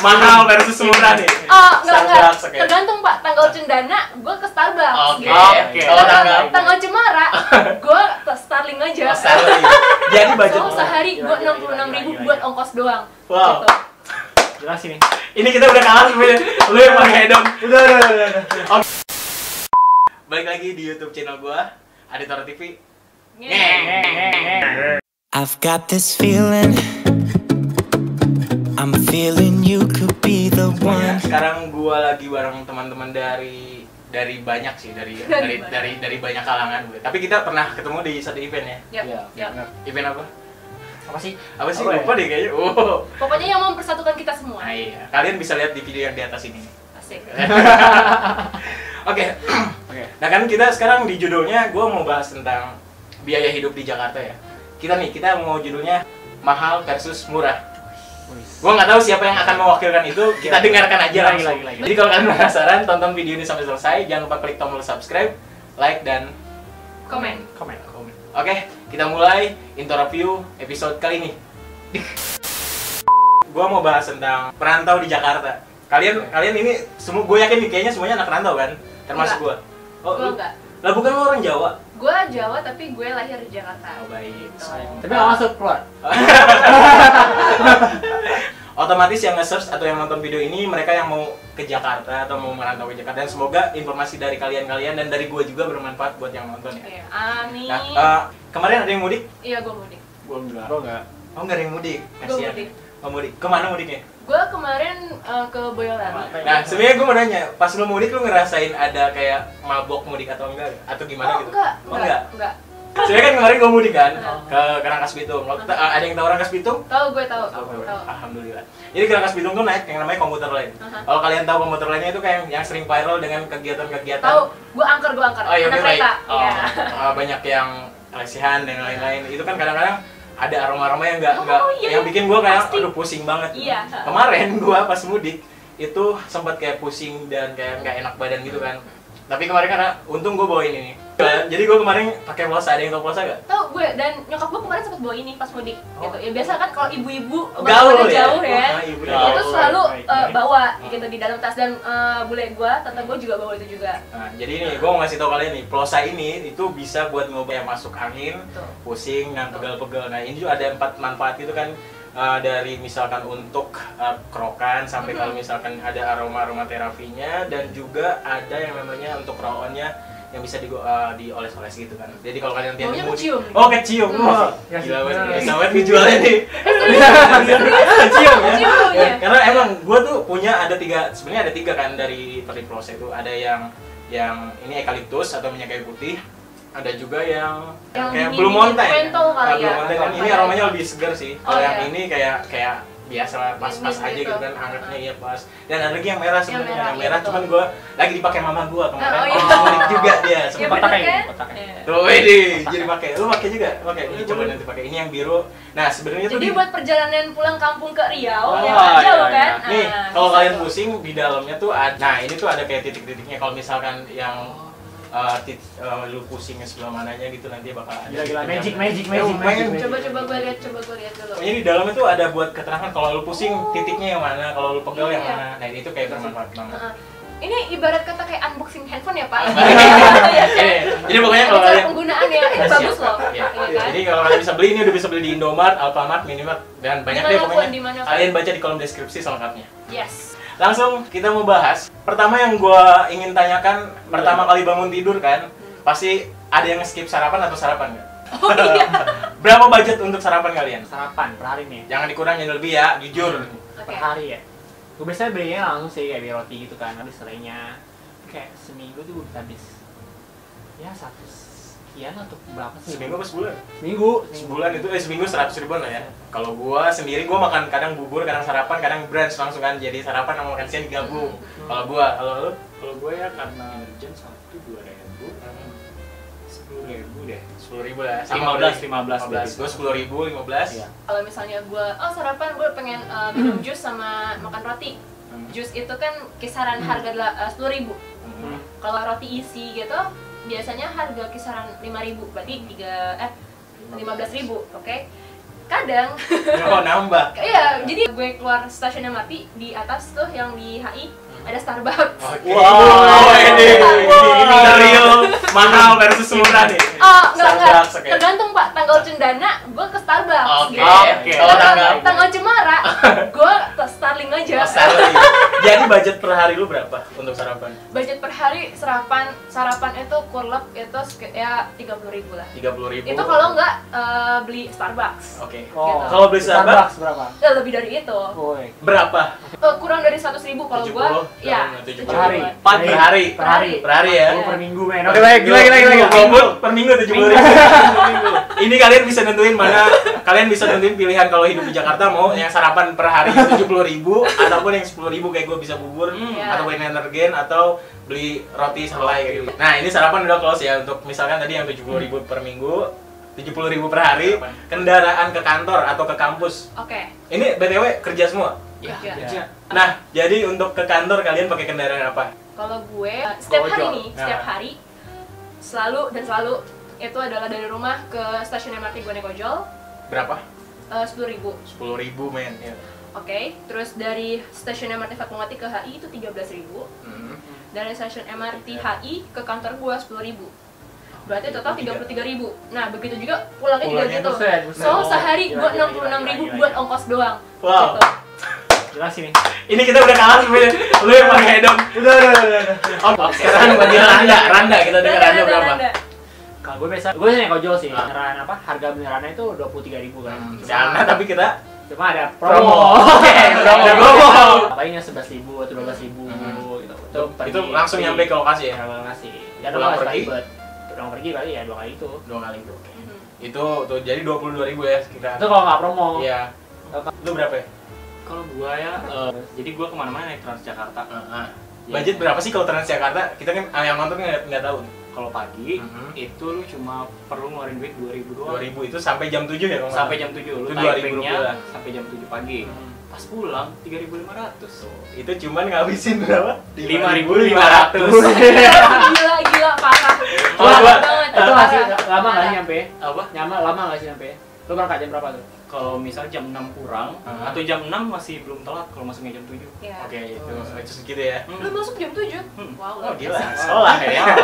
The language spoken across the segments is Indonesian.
mahal versus murah nih. Oh, enggak, enggak. Oke. Tergantung, Pak. Tanggal cendana, gue ke Starbucks. Oke, gitu. oke. Kalau Oh, tanggal. tanggal cemara, gue ke Starling aja. Oh, Starling. Jadi budget So, sehari gue enam puluh enam ribu buat ongkos doang. Wow. Gitu. Jelas ini. Ini kita udah kalah sebenarnya. Lu yang pakai dong. Udah, udah, udah, udah. Balik lagi di YouTube channel gua, Aditora TV. Nge. I've got this feeling. I'm feeling you could be the one. Sekarang gua lagi bareng teman-teman dari dari banyak sih dari dari Dari dari banyak. dari, banyak kalangan gue. Tapi kita pernah ketemu di satu event ya. Iya, yap. benar. Event apa? Apa sih? Apa sih? Apa ya? Lupa deh kayaknya. Oh. Pokoknya yang mempersatukan kita semua. Nah, iya. Kalian bisa lihat di video yang di atas ini. Asik. Oke. Oke. Nah kan kita sekarang di judulnya gue mau bahas tentang biaya hidup di Jakarta ya. Kita nih kita mau judulnya mahal versus murah. Gue nggak tahu siapa yang akan mewakilkan itu. Kita dengarkan aja gila, gila, gila. Jadi kalau kalian penasaran, tonton video ini sampai selesai. Jangan lupa klik tombol subscribe, like dan Komen. Komen. komen. Oke, kita mulai intro review episode kali ini. gue mau bahas tentang perantau di Jakarta. Kalian kalian ini semua gue yakin nih kayaknya semuanya anak rantau kan, termasuk gue. Oh, Gue enggak. lah bukan lu orang Jawa. Gue Jawa tapi gue lahir di Jakarta. Oh, baik. Tapi nggak masuk keluar. Otomatis yang nge-search atau yang nonton video ini mereka yang mau ke Jakarta atau mau merantau ke Jakarta dan semoga informasi dari kalian-kalian dan dari gue juga bermanfaat buat yang nonton ya. Iya, Amin. Nah, eh, kemarin ada yang mudik? Iya, gue mudik. Gua enggak. Gua enggak. Oh, nggak ada yang mudik. Gue mudik. Oh, mudik. Ke mana mudiknya? Gue kemarin eh, ke Boyolali. Nah, sebenarnya gue mau nanya, pas lu mudik lu ngerasain ada kayak mabok mudik atau enggak? Atau gimana Oh, gitu? enggak, Oh, enggak, enggak. enggak. Sebenarnya kan kemarin gue mudik kan ke ke Rangkas Bitung. Lo- ada yang tahu Rangkas Bitung? Tahu gue tahu. Alhamdulillah. Jadi ke Rangkas Bitung tuh naik yang namanya komuter lain. Kalau kalian tahu komuter lainnya itu kayak yang sering viral dengan kegiatan-kegiatan. Tahu, gue angker, gue angker. Oh iya, kereta. Oh, Iya. eh, banyak yang lesehan dan lain-lain. Itu kan kadang-kadang ada aroma-aroma yang enggak Oh, enggak iya, yang bikin gua kayak aduh pusing banget. Iya. Kemarin gua pas mudik itu sempat kayak pusing dan kayak nggak enak badan gitu kan. Tapi kemarin karena untung gua bawa ini nih. Jadi gua kemarin pakai pulsa. Ada yang tahu pulsa gak? Tahu gue dan nyokap gue kemarin sempat bawa ini pas mudik Oh. gitu. Ya biasa kan kalau ibu-ibu Gaul bawa ya? jauh ya. Oh, ibu gaul. itu selalu baik. bawa gitu di dalam tas dan eh, bule gue, tante gue juga bawa itu juga. Nah, jadi ini gua mau ngasih tahu kalian nih, pulsa ini itu bisa buat yang masuk angin, Tuh. pusing dan pegel-pegel. Nah, ini juga ada empat manfaat itu kan uh, dari misalkan untuk uh, kerokan sampai Mhm. kalau misalkan ada aroma-aroma terapinya dan juga ada yang namanya untuk rawannya yang bisa di, uh, dioles-oles gitu kan. Jadi kalau kalian nanti mudik- kecium. Oh, kecium. Hmm. Wah, Ya, gila banget. Bisa banget ngejualnya nih. kecium ya. Kecium. Ya, Karena emang gua tuh punya ada tiga, sebenarnya ada tiga kan dari Periplos itu. Ada yang yang ini eukaliptus atau minyak kayu putih. Ada juga yang, Yang kayak Blue kali Nah, ya. Blue Mountain kan ini aromanya lebih segar sih. Kalau Oh, yang iya. ini kayak kayak biasa lah, pas-pas aja gitu. gitu kan angetnya iya pas. Dan ada lagi yang merah sebenarnya. merah, Yang iya, merah betul. cuman gua lagi dipakai mama gua kemarin. Oh, iya. Oh, unik juga dia. Ya Sempat ini, kan? ini. Iya. Tuh ini jadi pakai. Lu pakai juga? Pakai. Ini coba nanti pakai. Ini yang biru. Nah, sebenarnya tuh Jadi di- buat perjalanan pulang kampung ke Riau Oh, yang iya, jauh iya. kan? Nih, Nah, kalau kalian pusing di dalamnya tuh ada. Nah, ini tuh ada kayak titik-titiknya. Kalau misalkan yang uh, tit, uh, lu pusingnya sebelah mananya gitu nanti bakal ada. Gila, gila. Magic, magic, magic, lumayan. magic, magic. Coba coba gue lihat, coba gue lihat dulu. Pokoknya di dalamnya tuh ada buat keterangan kalau lu pusing titiknya yang mana, kalau lu pegel yang Iya. mana. Nah, itu kayak bermanfaat banget. Heeh. Ini ibarat kata kayak unboxing handphone ya Pak. Iya. Jadi pokoknya Ini kalau kalian penggunaan ya, ini bagus loh. Iya. Iya kan? Jadi kalau kalian bisa beli ini udah bisa beli di Indomart, Alfamart, Minimart dan banyak deh pokoknya. Kalian baca di kolom deskripsi selengkapnya. Yes. Langsung kita mau bahas. Pertama yang gua ingin tanyakan, pertama kali bangun tidur kan, pasti ada yang skip sarapan atau sarapan nggak? Oh iya. Berapa budget untuk sarapan kalian? Sarapan per hari nih. Jangan dikurangin lebih ya, jujur. Oke. Per hari ya. Gue biasanya belinya langsung sih kayak beli roti gitu kan. Habis selainya kayak seminggu tuh bisa habis ya satu sekian atau berapa sih? Seminggu apa sebulan? Seminggu. Sebulan itu eh seminggu seratus ribuan lah ya. Kalau gua sendiri gua makan kadang bubur, kadang sarapan, kadang brunch langsung kan. Jadi sarapan sama makan siang digabung. Kalau gua, kalau lu? Kalau gue ya karena urgent satu dua ribu, sepuluh ribu deh. Sepuluh ribu lah. Lima belas, lima belas, Lima belas. Gua sepuluh ribu, lima belas. Iya. Kalau misalnya gue, oh sarapan gue pengen uh, minum jus sama makan roti. Hmm. Jus itu kan kisaran harga sepuluh ribu. Hmm. Kalau roti isi gitu, biasanya harga kisaran lima ribu. Berarti tiga eh lima belas ribu, oke? kadang Oh, nambah. iya jadi gue keluar stasiun MRT di atas tuh yang di HI ada Starbucks Oke. Wow. ini, ini, ini Wow. real mahal versus murah nih. Oh, enggak, enggak. Starbucks, oke. Tergantung, Pak. Tanggal cendana, gue ke Starbucks. Oke, gitu. oke. Kalau Tanggal, tanggal tanggal cemara, gue ke Starling aja. Oh, salary. Jadi budget per hari lu berapa untuk sarapan? Budget per hari sarapan sarapan itu kurlep itu sek- ya tiga puluh ribu lah. 30 ribu. Itu kalau nggak eh, beli Starbucks. Oke. Oh, Gitu. Kalau beli Starbucks berapa? Ya, lebih dari itu. Woi. berapa? Eh, ribu kalau gue. 70, Ya. jangan 70. Per hari. Per hari. Per hari. Per hari ya. Oh, per minggu men. Oke, baik. Gila, gila, gila, per minggu tujuh puluh ribu. Ini kalian bisa nentuin mana kalian bisa nentuin pilihan kalau hidup di Jakarta mau yang sarapan per hari tujuh puluh ribu ataupun yang sepuluh ribu kayak gue bisa bubur Iya. atau wine energen atau beli roti selai kayak gitu. Nah ini sarapan udah close ya untuk misalkan tadi yang tujuh puluh ribu per minggu, tujuh puluh ribu per hari, kendaraan ke kantor atau ke kampus. Oke. Ini btw kerja semua. Iya. Ya. Nah jadi untuk ke kantor kalian pakai kendaraan apa? Kalau gue eh, setiap hari nih, setiap Nah. hari selalu dan selalu itu adalah dari rumah ke stasiun MRT gue naik ojol Berapa? sepuluh ribu. Sepuluh ribu men. Ya. Oke, terus dari stasiun MRT Fatmawati ke HI itu 13.000 Hmm. Dari stasiun MRT HI ke kantor gua 10.000 Berarti total 33.000 Nah, begitu juga pulangnya juga gitu. So, Oh, sehari gila, gua gila, 66.000 gila, buat gila. ongkos doang Wow. gitu. Jelas ini. Ini kita udah kalah sebenarnya. Lu yang pakai dong. Udah, udah, udah, udah. Oh, sekarang bagi Randa, Randa kita dengar Randa berapa? Kalau gue biasa, gue naik ojol sih. Beneran apa? Harga benerannya itu 23.000 kan. Hmm, Cuma- Jangan, tapi kita Cuma ada promo. promo. Oke, promo. Ada promo. Paling yang 11.000 atau 12.000 Hmm. gitu. Itu, itu langsung nyampe ke lokasi ya? Ya, lokasi. Ya, Pulang pergi? Pulang pergi kali ya dua kali itu. Dua kali itu. Oke. Itu tuh jadi 22 ribu ya sekitar. Itu kalau nggak promo. Iya. Lu berapa ya? Kalau gua ya, eh, jadi gua ke mana-mana naik Transjakarta. Heeh. Ya. Budget berapa sih kalau Transjakarta? Kita kan ah, yang nonton nggak nggak tahu. Kalau pagi Mhm. itu lu cuma perlu ngeluarin duit 2000 doang. 2000 itu sampai jam 7 ya Sampai jam 7 lu Itu naik 2.000 banknya rupiah. sampai jam 7 pagi. Hmm. Pas pulang 3500. Itu cuman ngabisin berapa? 5.500. Gila, gila, parah gua- banget, Itu masih lama nggak sih nyampe? Apa? Nyama lama nggak sih nyampe? Lu berangkat jam berapa tuh? Kalau misal jam 6 kurang Ah. atau jam 6 masih belum telat kalau masuknya jam 7. Iya. Oke, itu itu segitu ya. Hmm. Lu masuk jam 7? Hmm. Wow, Oh gila, biasa. sekolah ya. Wow,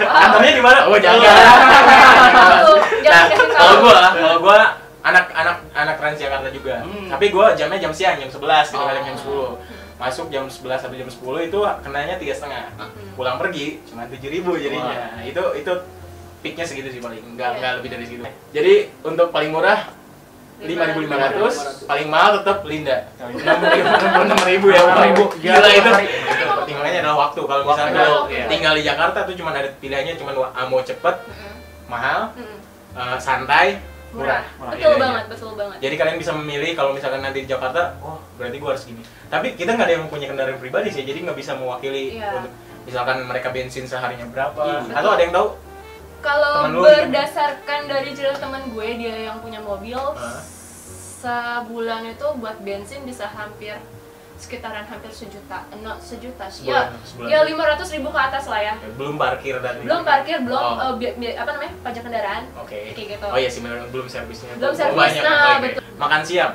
wow Kantornya di mana? Oh jangan. Wow, Nah, Jangan kasih kalau tahu gua, kalau gua anak anak anak Transjakarta juga. Hmm. Tapi gua jamnya jam siang, jam 11, Oh. kadang jam 10. Masuk jam 11 sampai jam 10 itu kenanya tiga setengah. Hmm. Pulang pergi cuma 7000 jadinya. Itu itu peaknya segitu sih paling, enggak Iya. enggak lebih dari segitu. Jadi untuk paling murah 5.500, paling mahal tetap Linda. 66.000 ya. ribu. Gila Gila, itu. pertimbangannya adalah waktu. Kalau misalnya iya. tinggal di Jakarta tuh cuma ada pilihannya cuma mau cepet, mahal, eh, santai, murah. Murah. Iya, Betul iya. banget, betul banget. Jadi kalian bisa memilih kalau misalkan nanti di Jakarta, oh berarti gua harus gini. Tapi kita nggak ada yang punya kendaraan pribadi sih, jadi nggak bisa mewakili Iya. untuk misalkan mereka bensin seharinya berapa, Iya. atau ada yang tahu? Kalau lu berdasarkan dari cerita teman gue, dia yang punya mobil, Hah? sebulan itu buat bensin bisa hampir sekitaran hampir sejuta, no, sejuta sih. Ya, sebulan. ya 500 ribu ke atas lah ya. Ya, belum parkir dan Belum parkir, belum Oh. eh, bi- bi- apa namanya pajak kendaraan. Oke. Kayak gitu. Oh iya sih, benar, belum servisnya. Belum Oh, servis, banyak, nah, betul. Makan siang.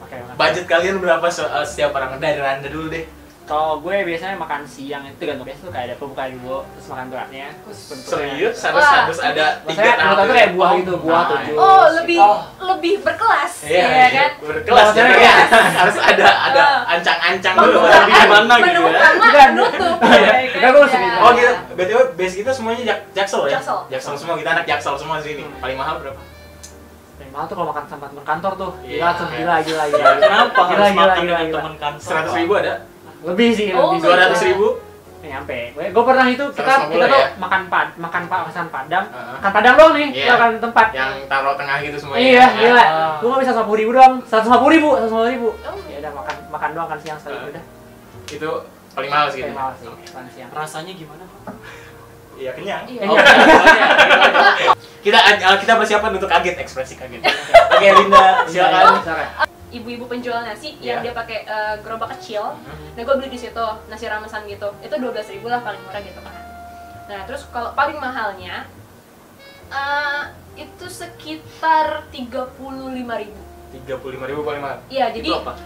Oke, oke. Budget kalian berapa se- eh, setiap orang? Dari Randa dulu deh. Kalau gue biasanya makan siang itu gantung biasa tuh kayak ada pembukaan dulu, terus makan beratnya, terus. Serius? Harus Wah. harus ada tiga menurut aku kayak buah gitu, buah Nah, tujuh. Oh, lebih Oh. lebih berkelas, Iya, ya kan? Berkelas jadi kayak- harus ada ada Ah. ancang-ancang dulu. Lebih eh, gimana gitu menu ya. utama Bukan. penutup. Iya. ya kan? Enggak, gue suka Ya. gitu. Oh gitu, BTW base kita semuanya jak jaksel ya? Jaksel. Jaksel semua, kita anak jaksel semua di sini. Hmm. Paling mahal berapa? Paling mahal tuh kalau makan sama teman kantor tuh. Iya. Gila, gila, gila, gila. Kenapa Gila, harus gila, makan gila, dengan gila. teman kantor? Seratus ribu ada? Lebih sih, Oh, lebih. Dua ratus ribu? Nggak nyampe. Gue, gue pernah itu kita 150 kita tuh ya? makan pad, makan pa, makan padang, Heeh. makan padang doang nih, Iya. kita makan tempat. Yang taruh tengah gitu semuanya. Iya, gila. Ah. Gue nggak bisa seratus ribu doang, seratus lima puluh ribu, seratus lima puluh ribu. Oh. Ya udah makan makan doang kan siang sekali Ah. udah. Itu paling mahal sih. Paling mahal sih, makan siang. Rasanya gimana? Iya kenyang. Iya. Oh, Kita eh, kita persiapan untuk kaget ekspresi kaget. Oke Linda, silakan. Silakan. Ibu-ibu penjual nasi Iya. yang dia pakai eh, gerobak kecil. Mhm. Nah, gue beli di situ nasi ramesan gitu. Itu 12.000 ribu lah paling murah gitu kan. Nah, terus kalau paling mahalnya eh itu sekitar 35.000 ribu. tiga puluh lima ribu paling mahal Iya, jadi Itu apa?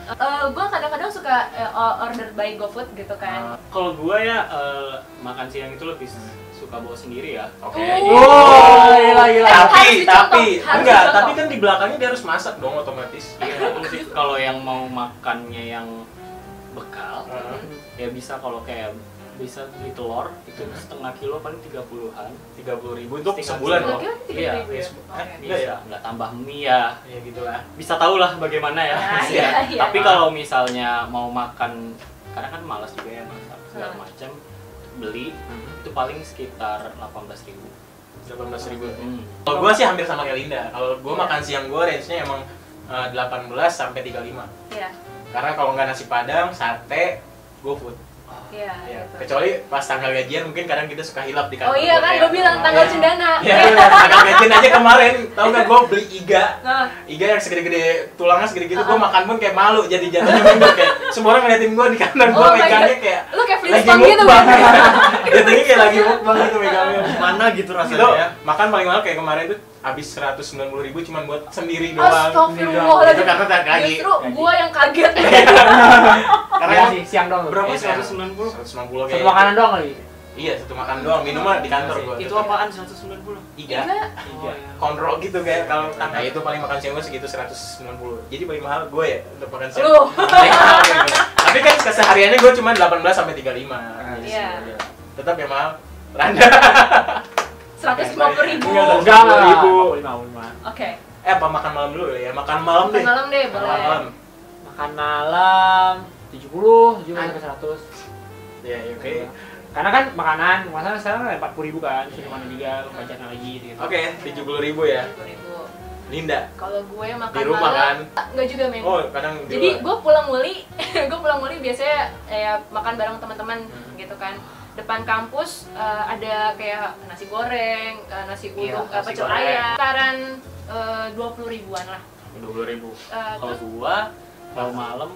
gue kadang-kadang suka eh, order by GoFood gitu kan. Kalau gua ya eh, makan siang itu lebih suka bawa sendiri ya. oke Oh. Wow, gila gila. Tapi tapi enggak tapi kan di belakangnya dia harus masak dong otomatis Iya, kalau yang mau makannya yang bekal, Heeh. ya bisa kalau kayak bisa beli telur itu setengah kilo paling 30-an. tiga puluh ribu untuk Setengah sebulan loh tiga Iya, ya? iya. Eh, Bisa, Enggak ya? nggak tambah mie ya. ya gitulah Bisa tahu lah bagaimana ya. Nah, Iya. iya, iya. Tapi kalau misalnya mau makan, karena kan malas juga ya masak segala macam, beli itu paling sekitar 18.000 ribu. delapan belas ribu. Hmm. kalau gue sih hampir sama kayak Linda. Kalau gue makan siang gue range nya emang eh, 18 sampai 35 Iya, karena kalau nggak nasi padang sate go food iya. ya. gitu. kecuali pas tanggal gajian mungkin kadang kita suka hilap di kantor Oh iya kan, gue bilang tanggal Iya. cendana. Ya, tanggal gajian aja kemarin, tau gak gue beli iga Nah, Iga yang segede-gede tulangnya segede gitu, gue makan pun kayak malu jadi jatuhnya mundur kayak semua orang ngeliatin gue di kanan gue Oh megangnya God. kayak lu kayak lagi gitu mukbang kan? jatuhnya kayak lagi mukbang gitu megangnya Mana gitu itu rasanya ya? makan paling mahal kayak kemarin tuh habis 190 ribu cuman buat sendiri doang itu Astagfirullahaladzim. karena tak lagi Justru gue yang kaget. karena Iya kan sih, siang doang. Berapa? Iya, 190? 190 kayak Satu makanan doang lagi. iya satu makan doang minumnya di kantor gue Itu apaan 190? iga Iya. Iya. kontrol gitu kayak kalau nah itu paling makan siang gue segitu 190 jadi paling mahal gue ya untuk makan siang Lu. Tapi kan kesehariannya gue cuma 18 sampai 35 jadi Iya. tetap ya mahal Randa 150 ribu. Enggak, Oke. enggak. Enggak, ribu. lima lima. eh apa makan malam dulu ya makan malam deh Malam deh, makan boleh. malam Makan malam 70, 70 sampai 100. ya ya, oke Karena kan makanan, makanan sekarang kan 40 ribu kan, sudah mana juga, lu bacakan lagi gitu. oke 70 ribu ya 70.000. Linda Kalau gue makan Di rumah malam, enggak juga men. oh kadang di Jadi gue pulang muli, gue pulang muli biasanya kayak makan bareng teman-teman Hmm. gitu kan. Depan kampus eh, ada kayak nasi goreng, eh, nasi Iya, uduk, eh, nasi pecel goreng. ayam, kisaran dua puluh ribuan lah. 20 ribu Eh, Kalau gua kalau malam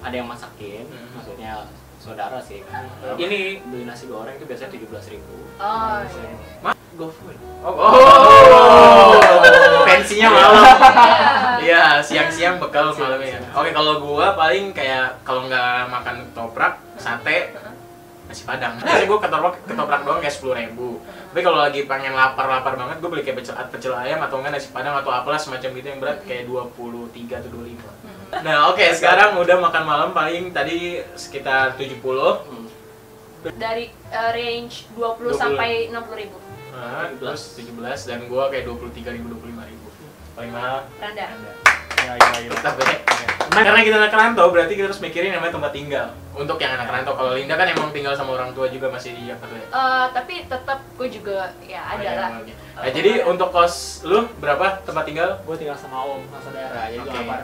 ada yang masakin, Hmm. maksudnya saudara sih. Hmm. Ini beli nasi goreng itu biasanya 17.000 oh iya. Go food. oh, oh. pensinya malam Iya. Iya, siang-siang bekal malamnya. Oke, kalau gua paling kayak kalau nggak makan ketoprak, sate, nasi padang. Biasanya gua ketoprak, ketoprak doang kayak sepuluh ribu. Tapi kalau lagi pengen lapar-lapar banget, gua beli kayak pecel, pecel ayam atau enggak nasi padang atau apalah semacam gitu yang berat kayak 23 atau 25. Nah, oke, sekarang udah makan malam paling tadi sekitar 70. Hmm. Dari eh, range 20, 20. sampai 60 ribu. Nah, terus 17 dan gua kayak 23 ribu, 25 ribu. Paling mahal. Randa. Ya, ya, ya. Tetap ya. Karena kita anak rantau, berarti kita harus mikirin namanya tempat tinggal. Untuk yang anak rantau, kalau Linda kan emang tinggal sama orang tua juga masih di Jakarta ya. Eh, tapi tetap gue juga ya ada Ada lah. lagi. Nah, jadi untuk kos lu berapa tempat tinggal? Gue tinggal sama om, sama saudara, jadi gue Oke. nggak.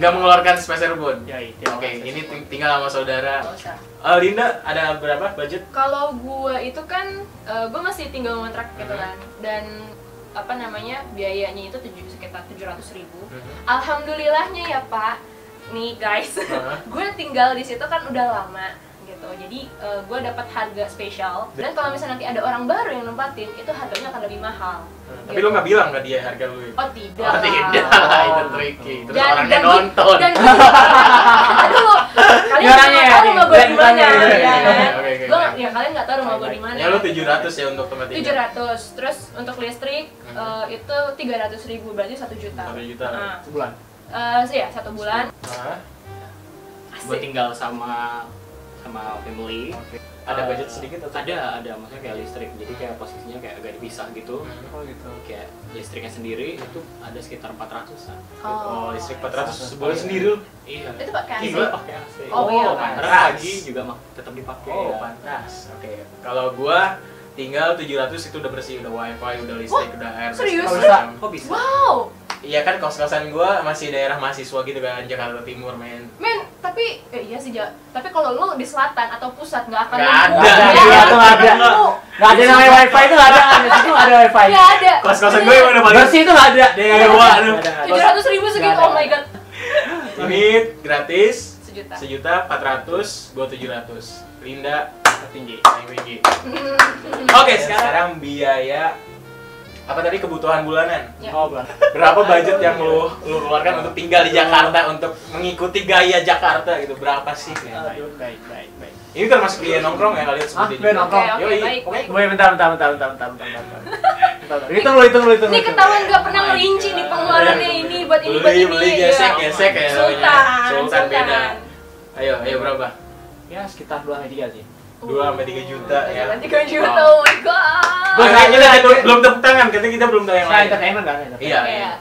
Nggak mengeluarkan spacer pun. Ya. Oke, ini ting- tinggal sama saudara. Eh, Linda ada berapa budget? Kalau gue itu kan, gue masih tinggal ngontrak gitu Mhm. kan, dan apa namanya biayanya itu tujuh, sekitar tujuh ratus ribu. Mhm. Alhamdulillahnya ya Pak, nih guys, Hah? gue tinggal di situ kan udah lama gitu. Jadi gue dapat harga spesial. Dan kalau misalnya nanti ada orang baru yang nempatin, itu harganya akan lebih mahal. Tapi lu nggak bilang ke dia harga lu? Oh tidak. Oh, tidak, lah. itu tricky. Terus Dan- orangnya dan nonton. Dan aduh, kalian Nggak nggak tahu nggak mana, nanya. ya kan? Gua ya kalian nggak tahu rumah gue di mana. Ya lu 700 ya untuk tempat tinggal. 700 terus untuk listrik Hmm. eh, itu 300 ribu berarti satu juta. Satu juta. Nah, Sebulan. eh, sih ya satu bulan. Hah? Gue tinggal sama sama family. Oke. Ada budget sedikit atau? Ada, ada maksudnya kayak listrik. Jadi kayak posisinya kayak agak dipisah gitu. Oh gitu. Kayak listriknya sendiri itu ada sekitar 400-an. Oh, listrik iya. 400 sebulan sendiri lu. Iya. Itu pakai AC. Gila. pakai AC. Oh, iya, Karena pantas. pagi juga mak tetap dipakai. Oh, ya. pantas. Oke. Kalau gua tinggal 700 itu udah bersih, udah wifi, udah listrik, udah air. serius? Oh, bisa? Kok bisa? Wow, Iya kan kos-kosan gua masih daerah mahasiswa gitu kan, Jakarta Timur, men. men tapi eh, iya sih Ja. Tapi kalau lu di selatan atau pusat nggak akan Nggak ada. Nggak ada, Ya, itu nggak ada. Nggak ada namanya wifi itu nggak ada, di situ nggak ada wifi. Nggak ada. Kos-kosan gue yang udah paling Bersih itu nggak ada. Dia nggak gua, aduh. Tujuh ratus ribu segitu, Nggak ada. oh my god. Ini gratis, Sejuta. sejuta 400, gua 700. Linda Tinggi. paling tinggi. Hmm. Oke, sekarang biaya apa tadi kebutuhan bulanan? Ya. Oh. Berapa budget yang lu lu keluarkan untuk tinggal di Jakarta untuk mengikuti gaya Jakarta gitu? Berapa sih? Aduh, baik, baik, baik. Ini termasuk biaya nongkrong ya kalian sebutin Ah, biaya nongkrong. Oke, Yoi, baik, oke. baik. Bentar, bentar, bentar, bentar, bentar, bentar, bentar. Bentar, bentar. Hitung lu, hitung lu, hitung lu. Ini ketahuan gak pernah Oh ngerinci nih pengeluarannya ini buat ini buat ini. beli, ya. gesek, gesek ya. Sultan, Sultan beda. Ayo, ayo berapa? Ya, sekitar 2 sampai 3 sih. 2 sampai 3 juta ya. Nanti gue juta, oh my god. Gua kita, kita belum- belum tepuk tangan, katanya kita belum tahu yang Saya lain. entertainment kan? Iya, Iya. iya.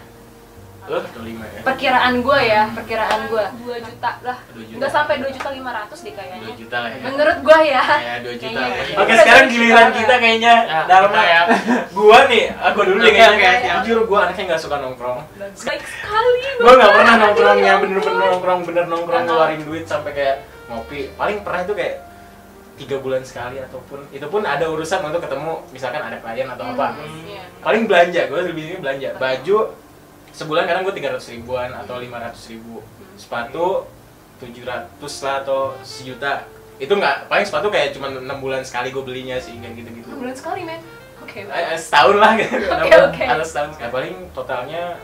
Lu satu lima ya? Perkiraan gue ya, perkiraan gue 2 juta lah. 2 juta. Enggak sampai 2 juta 500 deh kayaknya. 2 juta lah ya. Menurut gue ya. Ya, 2 juta. Kayaknya, Oke, kayaknya. Sekarang 2 giliran juta. kita kayaknya Ya, Dharma kita ya. Gua nih, aku dulu deh kayaknya. Jujur gua anaknya nggak suka nongkrong. Baik sekali. Gua nggak pernah Bapak. nongkrong Aduh, yang ya bener-bener nongkrong, bener nongkrong ngeluarin duit sampai kayak ngopi. Paling pernah itu kayak tiga bulan sekali ataupun itu pun ada urusan untuk ketemu misalkan ada klien atau apa. Hmm, iya. paling belanja gue lebih ini belanja. Baju sebulan kadang gue tiga ratus ribuan atau lima ratus ribu. Sepatu tujuh ratus lah atau sejuta. Itu nggak paling sepatu kayak cuma enam bulan sekali gue belinya sih kayak gitu gitu Bulan sekali, men. Oke, Eh, eh, setahun lah gitu. Oke, oke. atau setahun sekali. Paling totalnya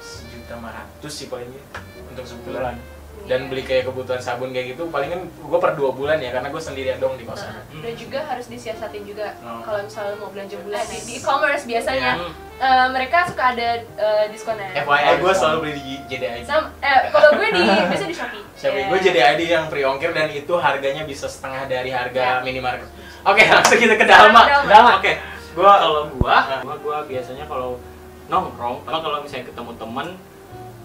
sejuta lima ratus sih palingnya untuk sebulan dan beli kayak kebutuhan sabun kayak gitu palingan gue per dua bulan ya karena gue sendirian dong di kosan Nah, dan juga harus disiasatin juga Oh. kalau misalnya mau belanja bulan di, di e-commerce biasanya Ya. eh, mereka suka ada eh, diskonnya. FYI gue selalu beli di JDI Sam, eh, kalau gue di biasa di Shopee. Shopee Ya. gue JDID yang free ongkir dan itu harganya bisa setengah dari harga Ya. minimarket oke langsung kita ke Dalma Dalma. Dalma. oke gue kalau gua gua gua biasanya kalau nongkrong kalau misalnya ketemu teman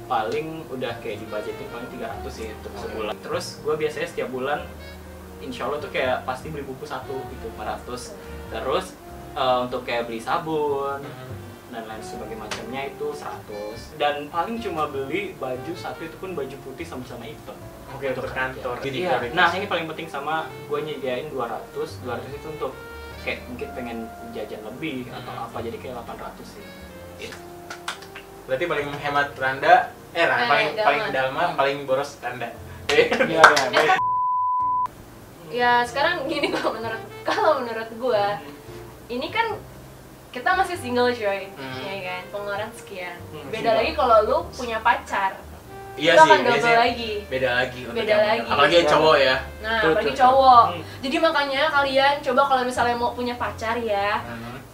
paling udah kayak dibajetin paling 300 sih untuk sebulan terus gua biasanya setiap bulan insya Allah tuh kayak pasti beli buku satu gitu 400 terus eh, untuk kayak beli sabun dan lain sebagainya macamnya itu 100 dan paling cuma beli baju satu itu pun baju putih sama celana hitam Oke, untuk kantor. Jadi Iya. Nah, ini paling penting sama gue nyediain 200. 200 itu untuk kayak mungkin pengen jajan lebih atau apa jadi kayak 800 sih. Berarti paling hemat Randa eh Randa Eh, paling Dalma. paling Dalma paling boros Eh, Iya, iya, baik. Ya sekarang gini kalau menurut kalau menurut gue ini kan kita masih single coy, Hmm. ya kan? Pengeluaran sekian. Hmm, Beda single. lagi kalau lu punya pacar. iya itu sih akan double lagi. beda lagi Beda yang- lagi. apalagi yang cowok ya Nah, apalagi cowok. Hmm. Jadi makanya kalian coba kalau misalnya mau punya pacar ya,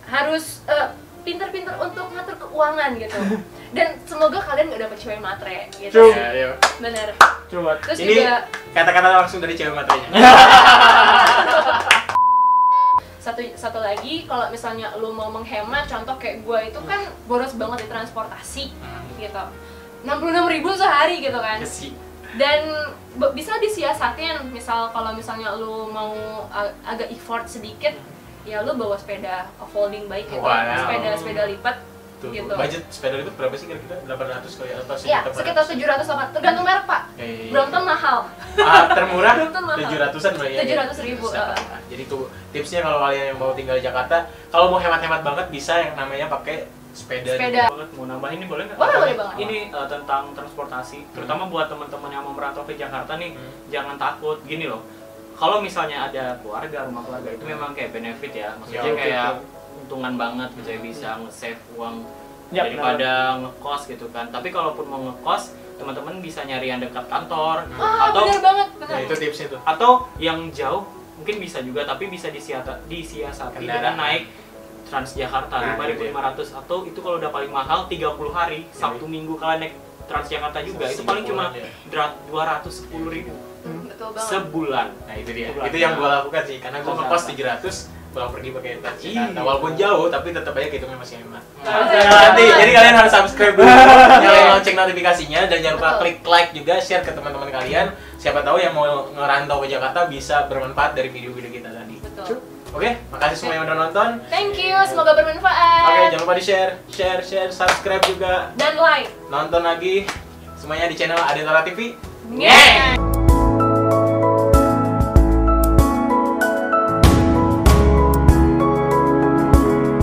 harus eh, pinter-pinter untuk ngatur keuangan gitu. Dan semoga kalian gak dapet cewek matre gitu. True. Ya, ayo. Bener. Coba. Terus Ini- juga kata-kata langsung dari cewek materinya satu satu lagi kalau misalnya lu mau menghemat contoh kayak gua itu kan boros banget di transportasi gitu 66.000 ribu sehari gitu kan Ya sih. dan bisa disiasatin misal kalau misalnya lu mau a- agak effort sedikit ya lu bawa sepeda folding bike gitu Wow. sepeda sepeda lipat Tuh, gitu budget sepeda itu berapa sih kira-kira 800 kali atau ya sejuta sekitar 700 800 tergantung merek pak Eh, Brompton mahal ah, termurah Brompton mahal 700-an lah ya 700 ribu, Bisa. uh. Nah, jadi tuh tipsnya kalau kalian yang mau tinggal di Jakarta kalau mau hemat-hemat banget bisa yang namanya pakai sepeda Sepeda. Banget mau nambahin ini boleh nggak? Boleh, boleh banget. Ini eh, tentang transportasi, terutama buat teman-teman yang mau merantau ke Jakarta nih, Hmm. jangan takut. Gini loh, kalau misalnya ada keluarga, rumah keluarga itu memang kayak benefit ya, maksudnya Ya, kayak untungan banget gitu ya bisa nge-save uang Ya, daripada ngekos gitu kan. Tapi kalaupun mau ngekos, teman-teman bisa nyari yang dekat kantor ah atau bener banget bener Nah, itu tipsnya tuh. atau yang jauh mungkin bisa juga tapi bisa disiasati Kendaraan. dengan naik Transjakarta Nah, 5500 atau itu kalau udah paling mahal 30 hari Sabtu Minggu kalian naik Transjakarta juga. Itu paling cuma ya. dra- 210 ribu Hmm, betul banget. Sebulan. Nah itu dia, Sebulan. itu yang gue lakukan sih, karena gue ngekos 700 pulang pergi pakai Transjakarta Iya. Walaupun jauh, tapi tetap aja hitungnya masih hemat Oke. Nanti, jadi kalian harus subscribe dulu, nyalain lonceng notifikasinya Dan jangan lupa Betul. klik like juga, share ke teman-teman kalian. Siapa tahu yang mau ngerantau ke Jakarta bisa bermanfaat dari video-video kita tadi. Betul. Oke, makasih semua yang udah nonton. Thank you semoga bermanfaat. Oke, jangan lupa di-share, share, share, subscribe juga. Dan like. Nonton lagi. Semuanya di channel Adetara TV yeah.